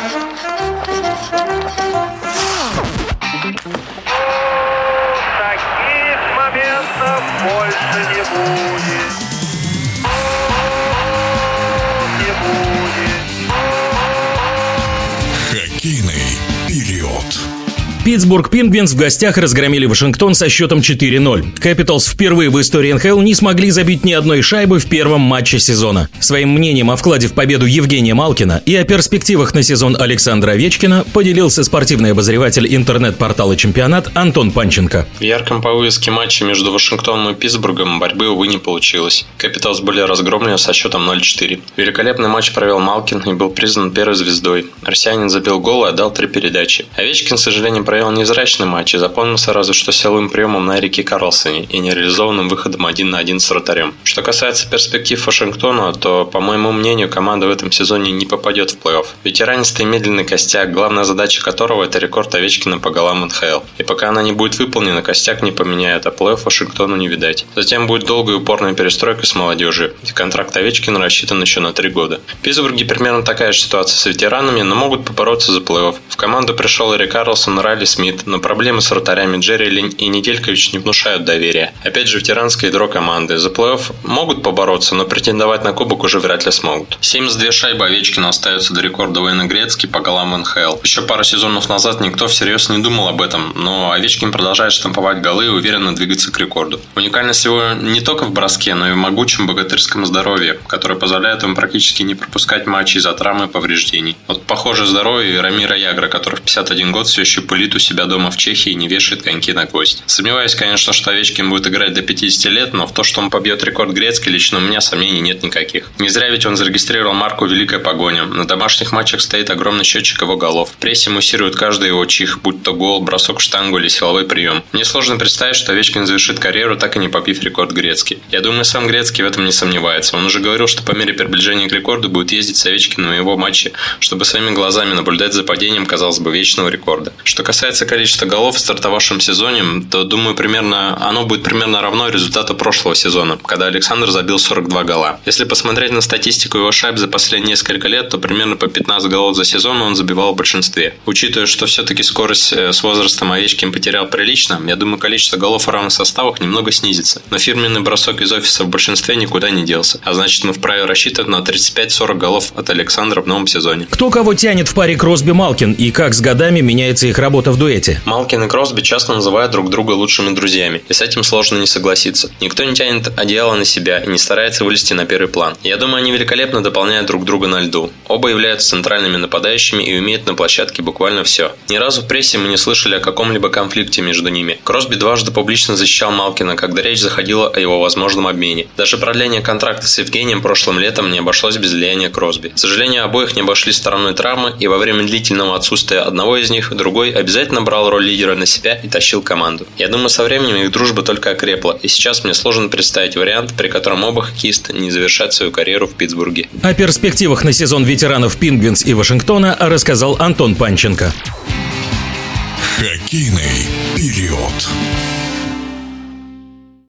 Таких моментов больше не будет. Питтсбург Пингвинс в гостях разгромили Вашингтон со счетом 4-0. Капиталс впервые в истории НХЛ не смогли забить ни одной шайбы в первом матче сезона. Своим мнением о вкладе в победу Евгения Малкина и о перспективах на сезон Александра Овечкина поделился спортивный обозреватель интернет-портала «Чемпионат» Антон Панченко. В ярком по матче между Вашингтоном и Питтсбургом борьбы, увы, не получилось. Капиталс были разгромлены со счетом 0-4. Великолепный матч провел Малкин и был признан первой звездой. Россиянин забил гол и отдал три передачи. Овечкин, к сожалению, провел невзрачный матч и запомнился разве что силовым приемом на Эрике Карлсоне и нереализованным выходом один на один с вратарем. Что касается перспектив Вашингтона, то, по моему мнению, команда в этом сезоне не попадет в плей-офф. Ветеранистый медленный костяк, главная задача которого это рекорд Овечкина по голам НХЛ. И пока она не будет выполнена, костяк не поменяет, а плей-офф Вашингтону не видать. Затем будет долгая и упорная перестройка с молодежью, и контракт Овечкина рассчитан еще на три года. В Питтсбурге примерно такая же ситуация с ветеранами, но могут побороться за плей-офф. В команду пришел Эрик Карлсон, Райли Смит, но проблемы с вратарями Джерри Линь и Неделькович не внушают доверия. Опять же, ветеранское ядро команды. За плей-офф могут побороться, но претендовать на кубок уже вряд ли смогут. 72 шайбы Овечкина остаются до рекорда Уэйна Грецки по голам НХЛ. Еще пару сезонов назад никто всерьез не думал об этом, но Овечкин продолжает штамповать голы и уверенно двигаться к рекорду. Уникальность его не только в броске, но и в могучем богатырском здоровье, которое позволяет ему практически не пропускать матчи из-за травмы и повреждений. Вот похоже здоровье Рамира Ягра, который в 51 год все еще пылит у себя дома в Чехии и не вешает коньки на гвоздь. Сомневаюсь, конечно, что Овечкин будет играть до 50 лет, но в то, что он побьет рекорд Грецкий, лично у меня сомнений нет никаких. Не зря ведь он зарегистрировал марку «Великая погоня». На домашних матчах стоит огромный счетчик его голов. В прессе муссирует каждый его чих, будь то гол, бросок штангу или силовой прием. Мне сложно представить, что Овечкин завершит карьеру, так и не побив рекорд Грецкий. Я думаю, сам Грецкий в этом не сомневается. Он уже говорил, что по мере приближения к рекорду будет ездить с Овечкиным в его матче, чтобы своими глазами наблюдать за падением, казалось бы, вечного рекорда. Что касается количества голов в стартовавшем сезоне, то, думаю, примерно оно будет примерно равно результату прошлого сезона, когда Александр забил 42 гола. Если посмотреть на статистику его шайб за последние несколько лет, то примерно по 15 голов за сезон он забивал в большинстве. Учитывая, что все-таки скорость э, с возрастом Овечкин потерял прилично, я думаю, количество голов в равных составах немного снизится. Но фирменный бросок из офиса в большинстве никуда не делся. А значит, мы вправе рассчитывать на 35-40 голов от Александра в новом сезоне. Кто кого тянет в паре Кросби-Малкин и как с годами меняется их работа в дуэте? Малкин и Кросби часто называют друг друга лучшими друзьями, и с этим сложно не согласиться. Никто не тянет одеяло на себя и не старается вылезти на первый план. Я думаю, они великолепно дополняют друг друга на льду. Оба являются центральными нападающими и умеют на площадке буквально все. Ни разу в прессе мы не слышали о каком-либо конфликте между ними. Кросби дважды публично защищал Малкина, когда речь заходила о его возможном обмене. Даже продление контракта с Евгением прошлым летом не обошлось без влияния Кросби. К сожалению, обоих не обошли стороной травмы, и во время длительного отсутствия одного из них, другой обязательно брал роль лидера на себя и тащил команду. Я думаю, со временем их дружба только окрепла, и сейчас мне сложно представить вариант, при котором оба хоккеиста не завершат свою карьеру в Питтсбурге. О перспективах на сезон ветеранов Пингвинс и Вашингтона рассказал Антон Панченко. Хоккейный период.